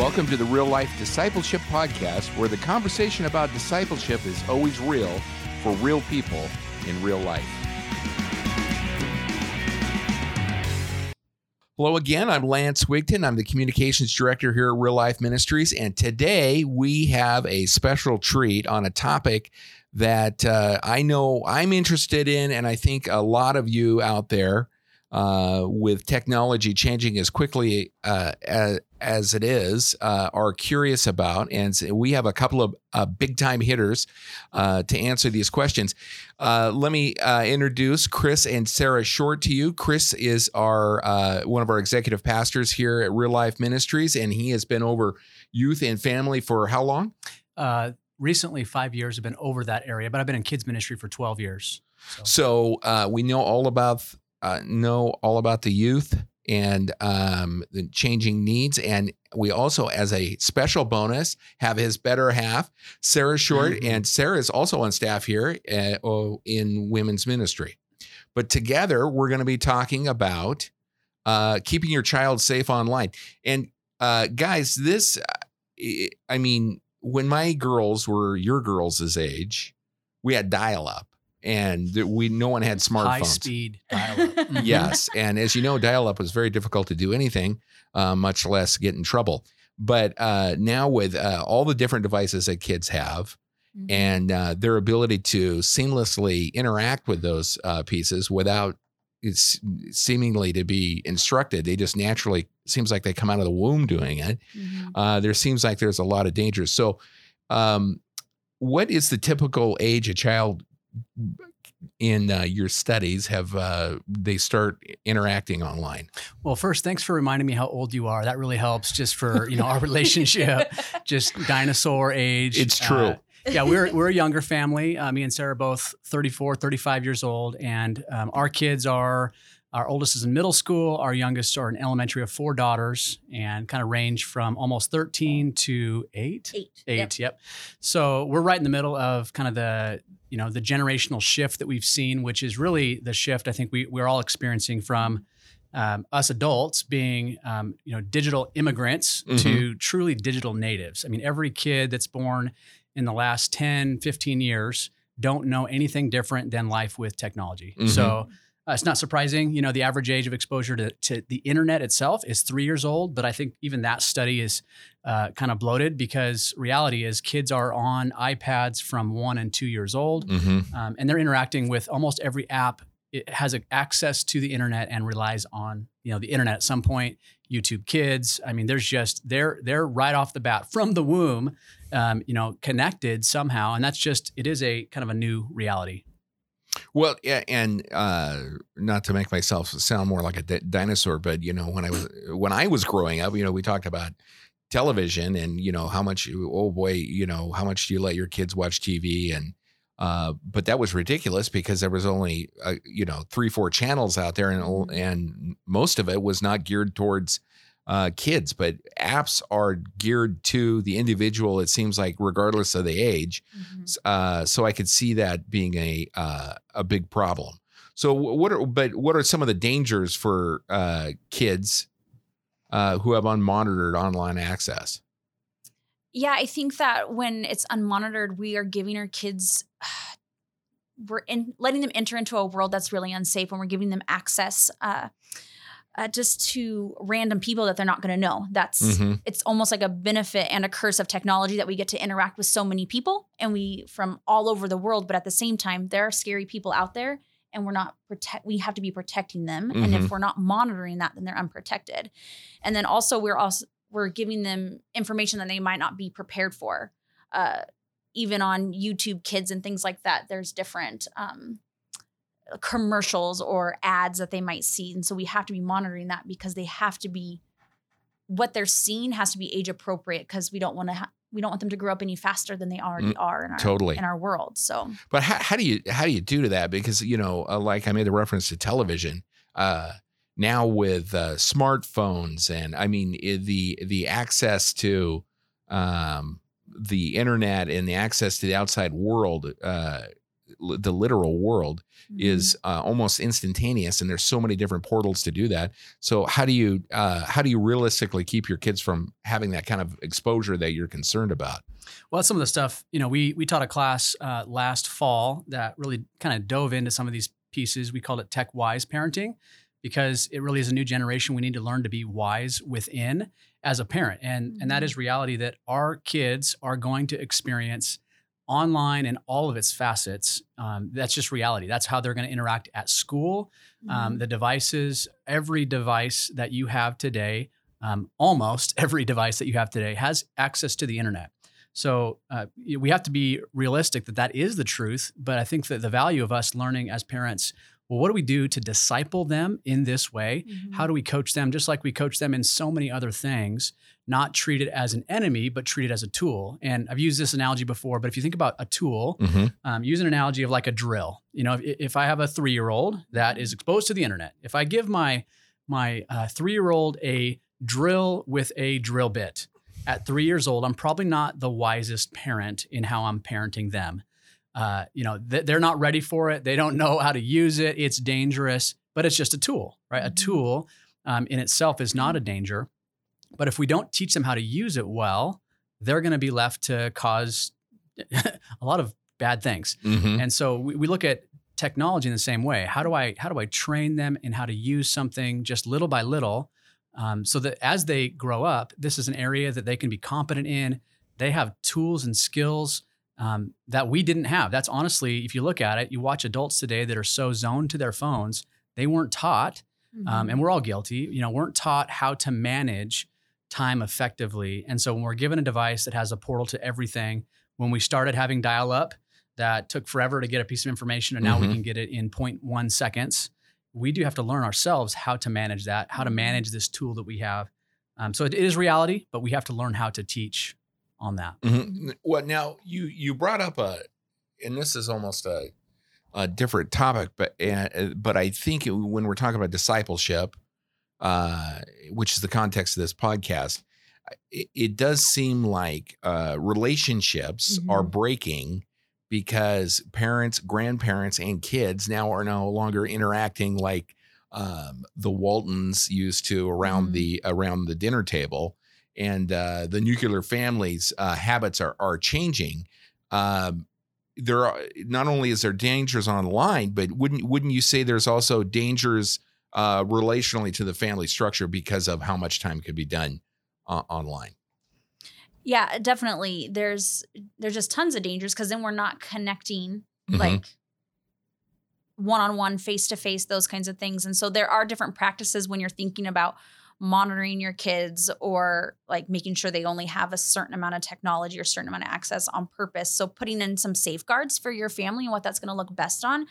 Welcome to the Real Life Discipleship Podcast, where the conversation about discipleship is always real for real people in real life. Hello again. I'm Lance Wigton. I'm the communications director here at Real Life Ministries. And today we have a special treat on a topic that uh, I know I'm interested in, and I think a lot of you out there uh, with technology changing as quickly uh, as, as, it is uh, are curious about. And we have a couple of uh, big time hitters uh, to answer these questions. Uh, let me introduce Chris and Sara Short to you. Chris is our one of our executive pastors here at Real Life Ministries, and he has been over youth and family for how long? recently, five years have been over that area, but I've been in kids ministry for 12 years. So, so we know all about uh, know all about the youth and um, the changing needs. And we also, as a special bonus, have his better half, Sara Short. Mm-hmm. And Sara is also on staff here at, oh, in women's ministry. But together, we're going to be talking about uh, keeping your child safe online. And uh, guys, this, I mean, when my girls were your girls' age, we had dial up and we no one had smartphones. High speed dial up. yes, and as you know, dial up was very difficult to do anything, uh, much less get in trouble. But uh, now with uh, all the different devices that kids have. Mm-hmm. And uh, their ability to seamlessly interact with those uh, pieces without it's seemingly to be instructed. They just naturally seems like they come out of the womb doing it. Mm-hmm. Uh, there seems like there's a lot of dangers. So, um, what is the typical age a child in uh, your studies have uh, they start interacting online. Well first thanks for reminding me how old you are. That really helps just for you know our relationship. Just dinosaur age it's true. uh, yeah we're, we're a younger family. Uh, me and sara both 34 35 years old and um, our kids are our oldest is in middle school. Our youngest are in elementary of four daughters and kind of range from almost 13 to eight. Eight. Eight, yep. yep. So we're right in the middle of kind of the you know the generational shift that we've seen, which is really the shift I think we we're all experiencing from um, us adults being um, you know digital immigrants mm-hmm. to truly digital natives. I mean, every kid that's born in the last 10, 15 years don't know anything different than life with technology. Mm-hmm. So uh, it's not surprising, you know, the average age of exposure to, to, the internet itself is three years old, but I think even that study is uh, kind of bloated because reality is kids are on iPads from one and two years old, mm-hmm. um, and they're interacting with almost every app. It has a, access to the internet and relies on you know the internet at some point. YouTube Kids, I mean, there's just they're they're right off the bat from the womb, um, you know, connected somehow, and that's just it is a kind of a new reality. Well, yeah, and uh, not to make myself sound more like a di- dinosaur, but you know, when I was when I was growing up, you know, we talked about television and you know how much. Oh boy, you know how much do you let your kids watch TV and. Uh, but that was ridiculous because there was only uh, you know three four channels out there and mm-hmm. and most of it was not geared towards uh, kids, but apps are geared to the individual. It seems like regardless of the age. Mm-hmm. Uh, so I could see that being a uh, a big problem. So what are but what are some of the dangers for uh, kids uh, who have unmonitored online access? Yeah, I think that when it's unmonitored, we are giving our kids we're in letting them enter into a world that's really unsafe when we're giving them access uh, uh, just to random people that they're not going to know. That's mm-hmm. it's almost like a benefit and a curse of technology that we get to interact with so many people and we from all over the world. But at the same time, there are scary people out there, and we're not protect. We have to be protecting them, mm-hmm. and if mm-hmm. we're not monitoring that, then they're unprotected. And then also we're also we're giving them information that they might not be prepared for. Uh, even on YouTube Kids and things like that, there's different. Um, commercials or ads that they might see. And so we have to be monitoring that because they have to be what they're seeing has to be age appropriate because we don't want to ha- we don't want them to grow up any faster than they already mm, are in our totally in our world. So, but how, how do you how do you do to that? Because you know, uh, like I made the reference to television. Uh, now with uh, smartphones and I mean the the access to um, the internet and the access to the outside world, uh, the literal world Mm-hmm. is uh, almost instantaneous, and there's so many different portals to do that. So how do you uh, how do you realistically keep your kids from having that kind of exposure that you're concerned about? Well, that's some of the stuff, you know, we we taught a class uh, last fall that really kind of dove into some of these pieces. We called it tech wise parenting because it really is a new generation. We need to learn to be wise within as a parent. And and that Mhm. is reality that our kids are going to experience online and all of its facets. Um, that's just reality. That's how they're going to interact at school. Mm-hmm. Um, the devices, every device that you have today, um, almost every device that you have today has access to the internet. So uh, we have to be realistic that that is the truth. But I think that the value of us learning as parents, well, what do we do to disciple them in this way? Mhm. How do we coach them just like we coach them in so many other things, not treat it as an enemy, but treat it as a tool? And I've used this analogy before, but if you think about a tool, Mm-hmm. um, use an analogy of like a drill. You know, if, if I have a three year old that is exposed to the internet, if I give my my uh, three year old a drill with a drill bit at three years old, I'm probably not the wisest parent in how I'm parenting them. Uh, you know, th- they're not ready for it. They don't know how to use it. It's dangerous, but it's just a tool, right? A Mhm. tool um, in itself is not a danger. But if we don't teach them how to use it well, they're going to be left to cause a lot of bad things. Mm-hmm. And so we, we look at technology in the same way. How do I how do I train them in how to use something just little by little, um, so that as they grow up, this is an area that they can be competent in. They have tools and skills um, that we didn't have. That's honestly, if you look at it, you watch adults today that are so zoned to their phones, they weren't taught, um, Mhm. and we're all guilty. You know, weren't taught how to manage time effectively. And so when we're given a device that has a portal to everything, when we started having dial up that took forever to get a piece of information and now we Mhm. can get it in 0.1 seconds, we do have to learn ourselves how to manage that, how to Mhm. manage this tool that we have. Um, so it is reality, but we have to learn how to teach on that. Mm-hmm. Well, now you you brought up a, and this is almost a, a different topic, but uh, but I think it- when we're talking about discipleship, uh, which is the context of this podcast, it, it does seem like uh, relationships are breaking because parents, grandparents, and kids now are no longer interacting like um, the Waltons used to around Mhm. the around the dinner table, and uh, the nuclear families uh, habits are are changing. Um, there are not only is there dangers online, but wouldn't wouldn't you say there's also dangers uh, relationally to the family structure because of how much time could be done uh, online? yeah, definitely. There's there's just tons of dangers because then we're not connecting Mhm. like one on one, face to face, those kinds of things. And so there are different practices when you're thinking about monitoring your kids or like making sure they only have a certain amount of technology or certain amount of access on purpose. So putting in some safeguards for your family and what that's going to look best on.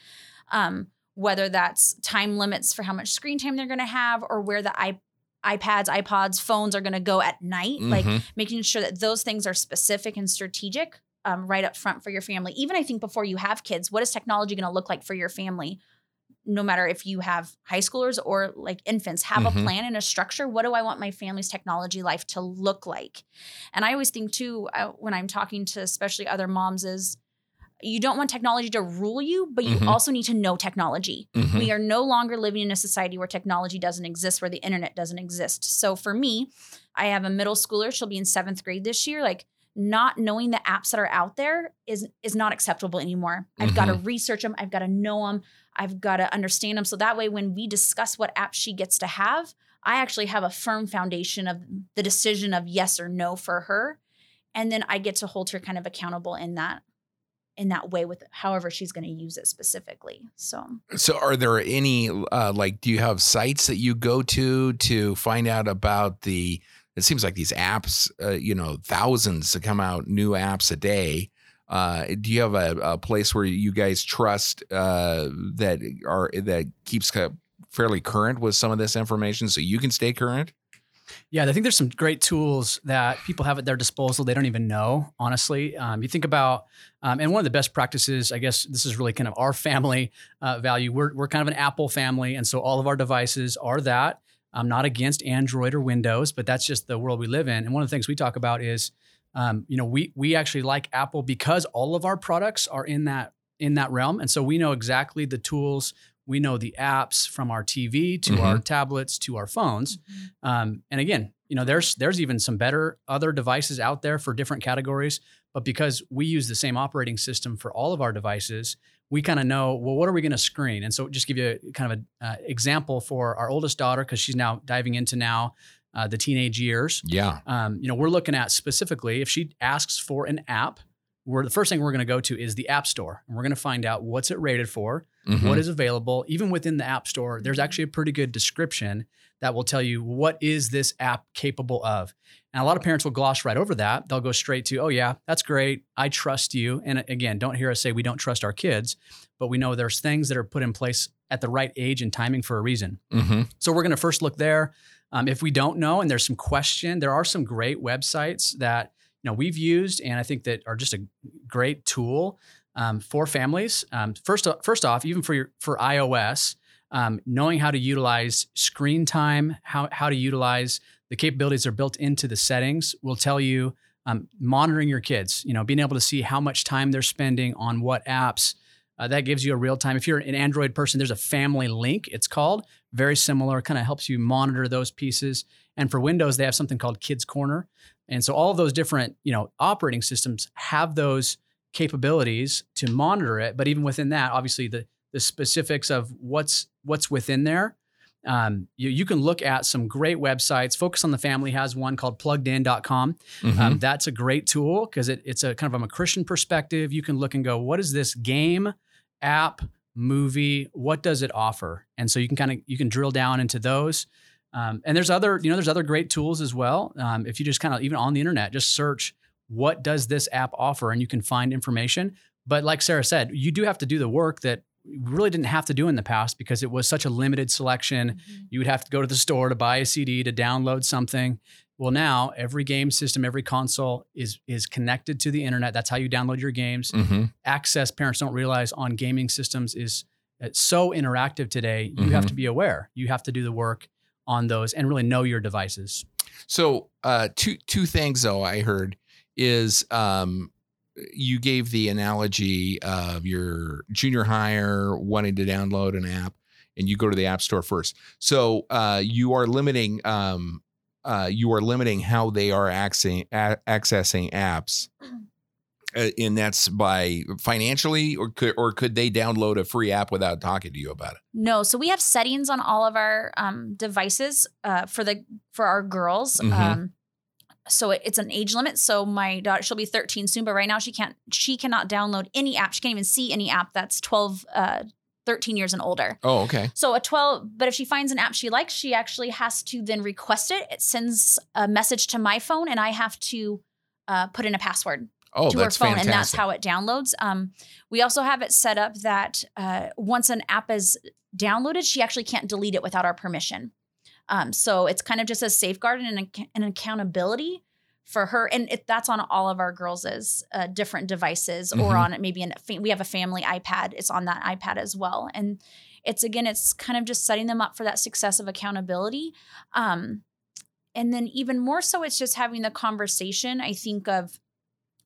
Um, whether that's time limits for how much screen time they're going to have or where the iP- iPads, iPods, phones are going to go at night. Like Mhm. making sure that those things are specific and strategic um, right up front for your family. Even I think before you have kids, what is technology going to look like for your family? No matter if you have high schoolers or like infants, have Mhm. a plan and a structure. What do I want my family's technology life to look like? And I always think too, uh, when I'm talking to especially other moms, is you don't want technology to rule you, but you Mhm. also need to know technology. Mhm. We are no longer living in a society where technology doesn't exist, where the internet doesn't exist. So for me, I have a middle schooler. She'll be in seventh grade this year. Like not knowing the apps that are out there is is not acceptable anymore. I've got to research them. I've got to know them. I've got to understand them. So that way, when we discuss what app she gets to have, I actually have a firm foundation of the decision of yes or no for her, and then I get to hold her kind of accountable in that in that way with however she's going to use it specifically. So So, are there any uh, like? Do you have sites that you go to to find out about the? It seems like these apps, uh, you know, thousands to come out new apps a day. Uh, do you have a, a place where you guys trust uh, that are that keeps fairly current with some of this information, so you can stay current? Yeah, I think there's some great tools that people have at their disposal. They don't even know, honestly. Um, you think about, um, and one of the best practices, I guess this is really kind of our family uh, value. We're, we're kind of an Apple family. And so all of our devices are that. I'm not against Android or Windows, but that's just the world we live in. And one of the things we talk about is, um, you know, we, we actually like Apple because all of our products are in that in that realm. And so we know exactly the tools, we know the apps from our TV to our tablets to our phones. Um, and again, you know, there's there's even some better other devices out there for different categories. But because we use the same operating system for all of our devices, we kind of know well what are we going to screen. And so just give you a, kind of an uh, example for our oldest daughter because she's now diving into now uh, the teenage years. Yeah. Um, you know, we're looking at specifically if she asks for an app, we're the first thing we're going to go to is the app store, and we're going to find out what's it rated for, Mhm. what is available. Even within the app store, there's actually a pretty good description that will tell you what is this app capable of. And a lot of parents will gloss right over that. They'll go straight to, "Oh yeah, that's great. I trust you." And again, don't hear us say we don't trust our kids, but we know there's things that are put in place at the right age and timing for a reason. Mhm. So we're going to first look there. Um, if we don't know and there's some question, there are some great websites that you know we've used and I think that are just a great tool um, for families. Um, first, first off, even for your, for iOS, um, knowing how to utilize screen time, how how to utilize the capabilities that are built into the settings will tell you um, monitoring your kids. You know, being able to see how much time they're spending on what apps. Uh, that gives you a real time. If you're an Android person, there's a family link. It's called very similar. Kind of helps you monitor those pieces. And for Windows, they have something called Kids Corner. And so all of those different, you know, operating systems have those capabilities to monitor it. But even within that, obviously the the specifics of what's what's within there. Um, you, you can look at some great websites. Focus on the Family has one called pluggedin.com. Mhm. Um, that's a great tool because it, it's a kind of from a Christian perspective. You can look and go, what is this game, app, movie? What does it offer? And so you can kind of you can drill down into those. Um, and there's other you know there's other great tools as well. Um, if you just kind of even on the internet just search what does this app offer, and you can find information. But like Sara said, you do have to do the work that really didn't have to do in the past because it was such a limited selection. You would have to go to the store to buy a CD to download something. Well, now every game system, every console is is connected to the internet. That's how you download your games. Mhm. Access parents don't realize on gaming systems is it's so interactive today. You have Mhm. to be aware. You have to do the work on those and really know your devices. So, uh, two two things though I heard is um, you gave the analogy of your junior hire wanting to download an app, and you go to the app store first. So uh, you are limiting um, uh, you are limiting how they are accessing a- accessing apps. Uh, and that's by financially, or could or could they download a free app without talking to you about it? No, so we have settings on all of our um, devices uh, for the for our girls. Mhm. Um, so it, it's an age limit. So my daughter, she'll be 13 soon, but right now she can't she cannot download any app. She can't even see any app that's 12, uh, 13 years and older. Oh, okay. So a 12, but if she finds an app she likes, she actually has to then request it. It sends a message to my phone, and I have to uh, put in a password Oh, to her phone, fantastic. and that's how it downloads. Um, we also have it set up that uh, once an app is downloaded, she actually can't delete it without our permission. Um, so it's kind of just a safeguard and an, an accountability for her, and it, that's on all of our girls' uh, different devices, or Mhm. on it maybe an we have a family iPad. It's on that iPad as well, and it's again, it's kind of just setting them up for that success of accountability. Um, and then even more so, it's just having the conversation. I think of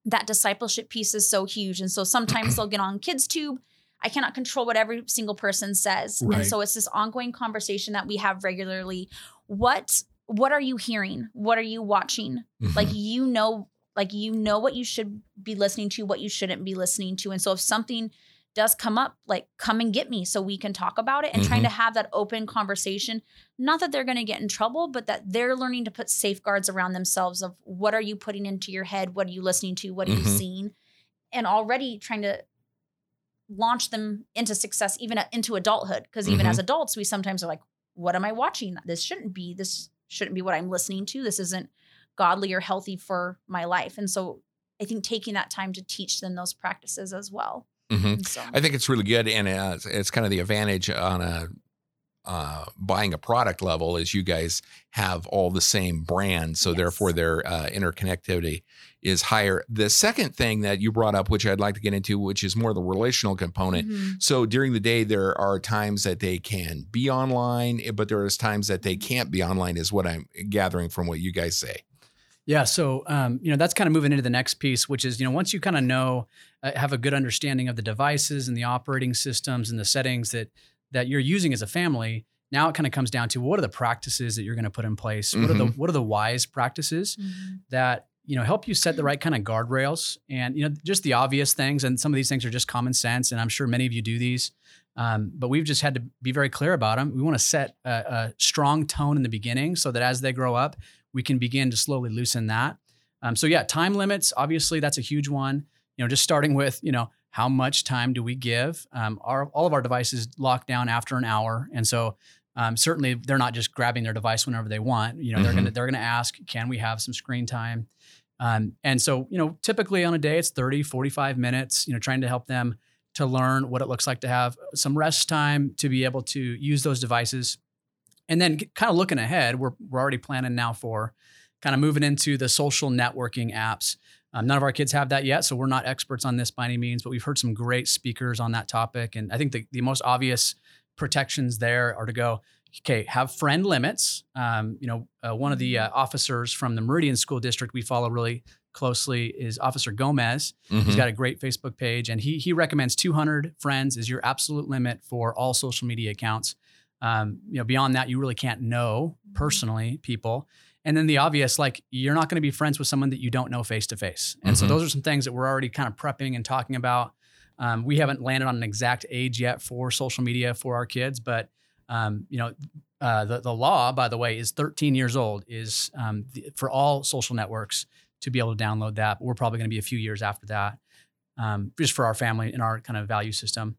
that discipleship piece is so huge. And so sometimes they'll get on kids tube. I cannot control what every single person says. Right. And so it's this ongoing conversation that we have regularly. What what are you hearing? What are you watching? Mhm. Like you know like you know what you should be listening to, what you shouldn't be listening to. And so if something does come up, like come and get me so we can talk about it and trying to have that open conversation. Not that they're going to get in trouble, but that they're learning to put safeguards around themselves of what are you putting into your head? What are you listening to? What are you Mhm. seeing? And already trying to launch them into success, even into adulthood. Because even Mhm. as adults, we sometimes are like, what am I watching? This shouldn't be, this shouldn't be what I'm listening to. This isn't godly or healthy for my life. And so I think taking that time to teach them those practices as well. Mhm. So I think it's really good, and uh, it's, it's kind of the advantage on a uh, buying a product level is you guys have all the same brand, so Yes. therefore their uh, interconnectivity is higher. The second thing that you brought up, which I'd like to get into, which is more the relational component. Mhm. So during the day, there are times that they can be online, eh, but there is times that they can't be online. Is what I'm gathering from what you guys say. Yeah. So, um, you know, that's kind of moving into the next piece, which is, you know, once you kind of know, uh, have a good understanding of the devices and the operating systems and the settings that that you're using as a family, now it kind of comes down to what are the practices that you're going to put in place? What are the what are the wise practices that you know help you set the right kind of guardrails and you know just the obvious things and some of these things are just common sense and i'm sure many of you do these um, but we've just had to be very clear about them we want to set a, a strong tone in the beginning so that as they grow up we can begin to slowly loosen that. Um, so yeah time limits obviously that's a huge one. You know just starting with you know how much time do we give? Um, our, all of our devices lock down after an hour and so um, certainly they're not just grabbing their device whenever they want. You know they're Mhm. gonna they're gonna ask can we have some screen time? Um, and so, you know, typically on a day, it's 30, 45 minutes, you know, trying to help them to learn what it looks like to have some rest time to be able to use those devices. And then kind of looking ahead, we're, we're already planning now for kind of moving into the social networking apps. Um, none of our kids have that yet, so we're not experts on this by any means, but we've heard some great speakers on that topic. And I think the, the most obvious protections there are to go, okay, have friend limits. Um, you know, uh, one of the uh, officers from the Meridian School District we follow really closely is Officer Gomez. He's Mhm. got a great Facebook page, and he he recommends 200 friends is your absolute limit for all social media accounts. Um, you know, beyond that, you really can't know personally people. And then the obvious, like you're not going to be friends with someone that you don't know face to face. And so Mhm. those are some things that we're already kind of prepping and talking about. Um, we haven't landed on an exact age yet for social media for our kids, but um, you know, uh, the the law, by the way, is 13 years old. Is um, the, for all social networks to be able to download that. But we're probably going to be a few years after that, um, just for our family and our kind of value system.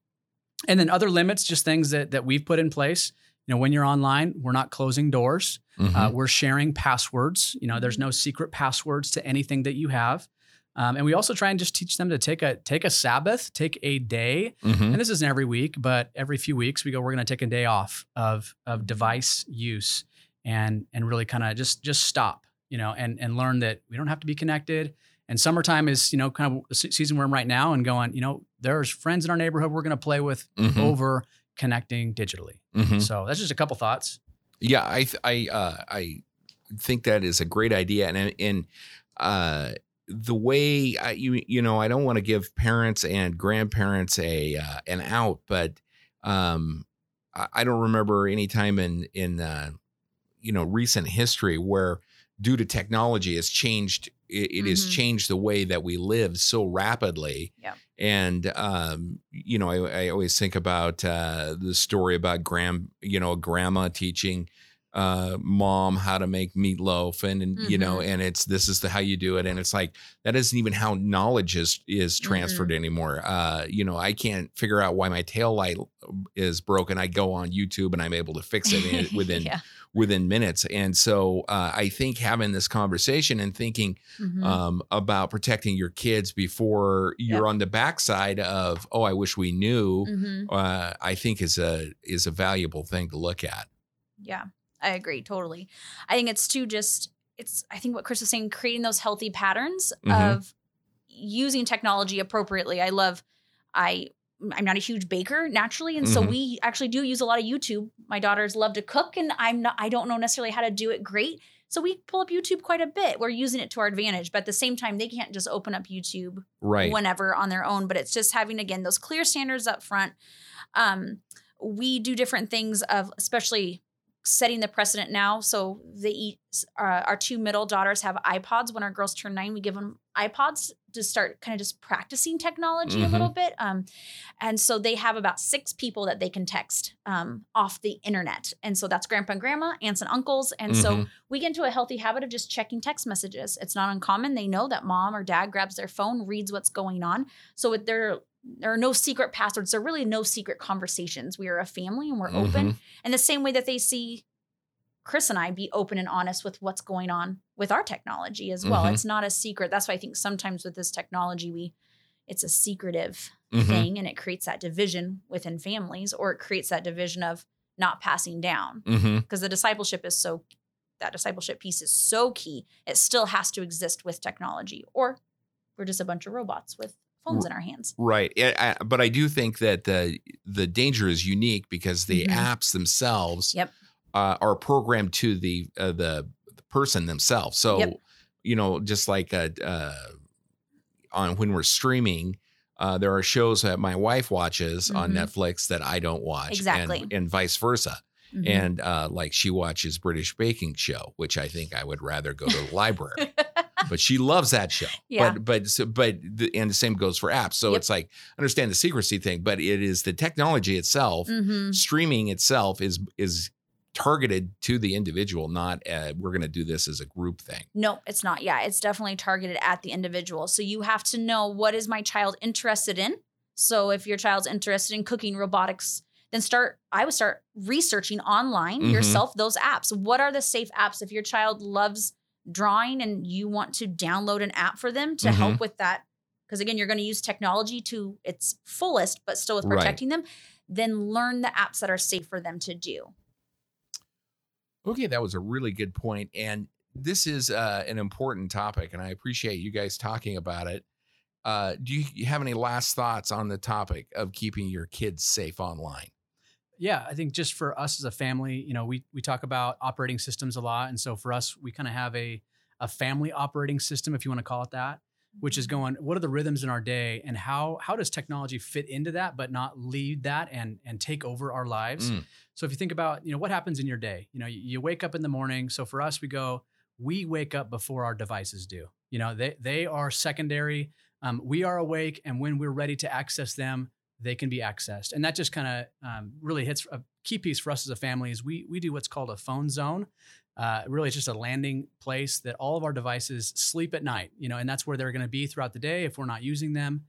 And then other limits, just things that that we've put in place. You know, when you're online, we're not closing doors. Mhm. Uh, we're sharing passwords. You know, there's no secret passwords to anything that you have. Um, and we also try and just teach them to take a take a Sabbath, take a day, Mhm. and this isn't every week, but every few weeks we go, we're going to take a day off of of device use and and really kind of just just stop, you know, and and learn that we don't have to be connected. And summertime is, you know, kind of the season we're in right now, and going, you know, there's friends in our neighborhood we're going to play with Mhm. over connecting digitally. Mhm. So that's just a couple thoughts. Yeah, I th- I uh, I think that is a great idea, and and uh, the way I, you you know I don't want to give parents and grandparents a uh, an out, but um, I, I don't remember any time in in uh, you know recent history where due to technology has changed it, it has Mhm. changed the way that we live so rapidly Yep. and um, you know I, I always think about uh, the story about grand you know grandma teaching uh, mom how to make meatloaf and, and you know and it's this is the how you do it and it's like that isn't even how knowledge is is transferred anymore uh, you know i can't figure out why my tail light is broken i go on youtube and i'm able to fix it in, within yeah. Within minutes and so uh, i think having this conversation and thinking Mhm. um, about protecting your kids before you're on the backside of oh i wish we knew Mhm. uh, i think is a is a valuable thing to look at Yeah, I agree totally. I think it's too just it's I think what Chris was saying, creating those healthy patterns Mhm. of using technology appropriately. I love I I'm not a huge baker naturally, and so Mhm. we actually do use a lot of YouTube. My daughters love to cook, and I'm not I don't know necessarily how to do it great. So we pull up YouTube quite a bit. We're using it to our advantage, but at the same time, they can't just open up YouTube right whenever on their own but it's just having again those clear standards up front um we do different things of especially setting the precedent now so they eat uh, our two middle daughters have ipods when our girls turn nine we give them ipods to start kind of just practicing technology a little bit um, and so they have about six people that they can text um, off the internet and so that's grandpa and grandma aunts and uncles and so Mhm. we get into a healthy habit of just checking text messages. It's not uncommon. They know that mom or dad grabs their phone, reads what's going on. So with there, there are no secret passwords. There are really no secret conversations. We are a family and we're open. And the same way that they see Chris and I be open and honest with what's going on with our technology as well. Mhm. It's not a secret. That's why I think sometimes with this technology, we it's a secretive Mhm. thing and it creates that division within families or it creates that division of not passing down because the discipleship is so that discipleship piece is so key. It still has to exist with technology, or we're just a bunch of robots with phones in our hands. Right, I- I- but I do think that the the danger is unique because the Mhm. apps themselves Yep. uh, are programmed to the uh, the the person themselves. So Yep. you know, just like uh, uh, on when we're streaming, uh, there are shows that my wife watches on Mhm. Netflix that I don't watch, Exactly. and, and vice versa. Mhm. And uh, like she watches British Baking Show, which I think I would rather go to the library. But she loves that show. Yeah. But but so, but the, and the same goes for apps. So Yep. it's like understand the secrecy thing, but it is the technology itself. Mhm. Streaming itself is is targeted to the individual, not uh, we're going to do this as a group thing. No, it's not. Yeah, it's definitely targeted at the individual. So you have to know what is my child interested in. So if your child's interested in cooking robotics, then start I would start researching online Mhm. yourself those apps. What are the safe apps if your child loves drawing and you want to download an app for them to Mhm. help with that? Because again, you're going to use technology to its fullest, but still with Right. protecting them. Then learn the apps that are safe for them to do. Okay, that was a really good point, and this is uh, an important topic, and I appreciate you guys talking about it. Uh, do you have any last thoughts on the topic of keeping your kids safe online? Yeah, I think just for us as a family, you know, we we talk about operating systems a lot, and so for us, we kind of have a a family operating system, if you want to call it that, which is going. What are the rhythms in our day, and how how does technology fit into that, but not lead that and and take over our lives? Mm. So if you think about, you know, what happens in your day, you know, you, you wake up in the morning. So for us, we go, we wake up before our devices do. You know, they they are secondary. Um, we are awake, and when we're ready to access them, they can be accessed. And that just kind of um, really hits a key piece for us as a family is we we do what's called a phone zone. Uh, really, it's just a landing place that all of our devices sleep at night. You know, and that's where they're going to be throughout the day if we're not using them,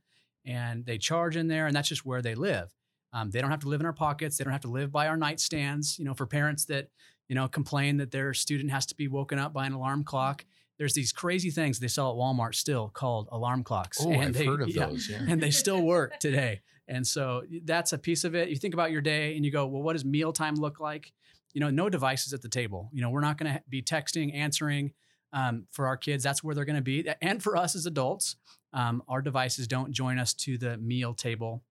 and they charge in there, and that's just where they live. Um, they don't have to live in our pockets. They don't have to live by our nightstands. You know, for parents that you know complain that their student has to be woken up by an alarm clock. There's these crazy things they sell at Walmart still called alarm clocks. Oh, I've they, heard of yeah, those. Yeah. and they still work today. And so that's a piece of it. You think about your day and you go, well, what does mealtime look like? You know, no devices at the table. You know, we're not going to be texting, answering um, for our kids. That's where they're going to be. And for us as adults, um, our devices don't join us to the meal table.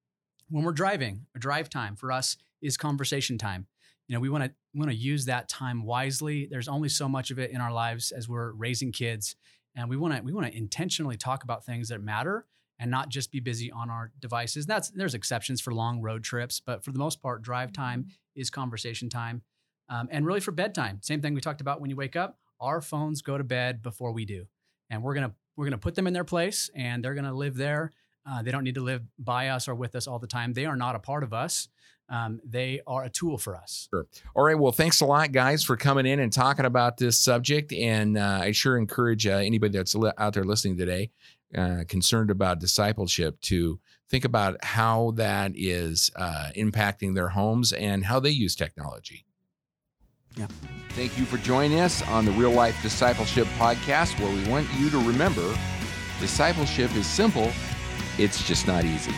When we're driving, a drive time for us is conversation time. You know, we want to want to use that time wisely. There's only so much of it in our lives as we're raising kids, and we want to we want to intentionally talk about things that matter and not just be busy on our devices. That's there's exceptions for long road trips, but for the most part, drive time is conversation time, um, and really for bedtime. Same thing we talked about when you wake up. Our phones go to bed before we do, and we're gonna we're gonna put them in their place, and they're gonna live there. Uh, they don't need to live by us or with us all the time. They are not a part of us. Um, they are a tool for us. All right. Well, thanks a lot, guys, for coming in and talking about this subject. And uh, I sure encourage uh, anybody that's li- out there listening today, uh, concerned about discipleship, to think about how that is uh, impacting their homes and how they use technology. Yeah. Thank you for joining us on the Real Life Discipleship Podcast, where we want you to remember discipleship is simple, it's just not easy.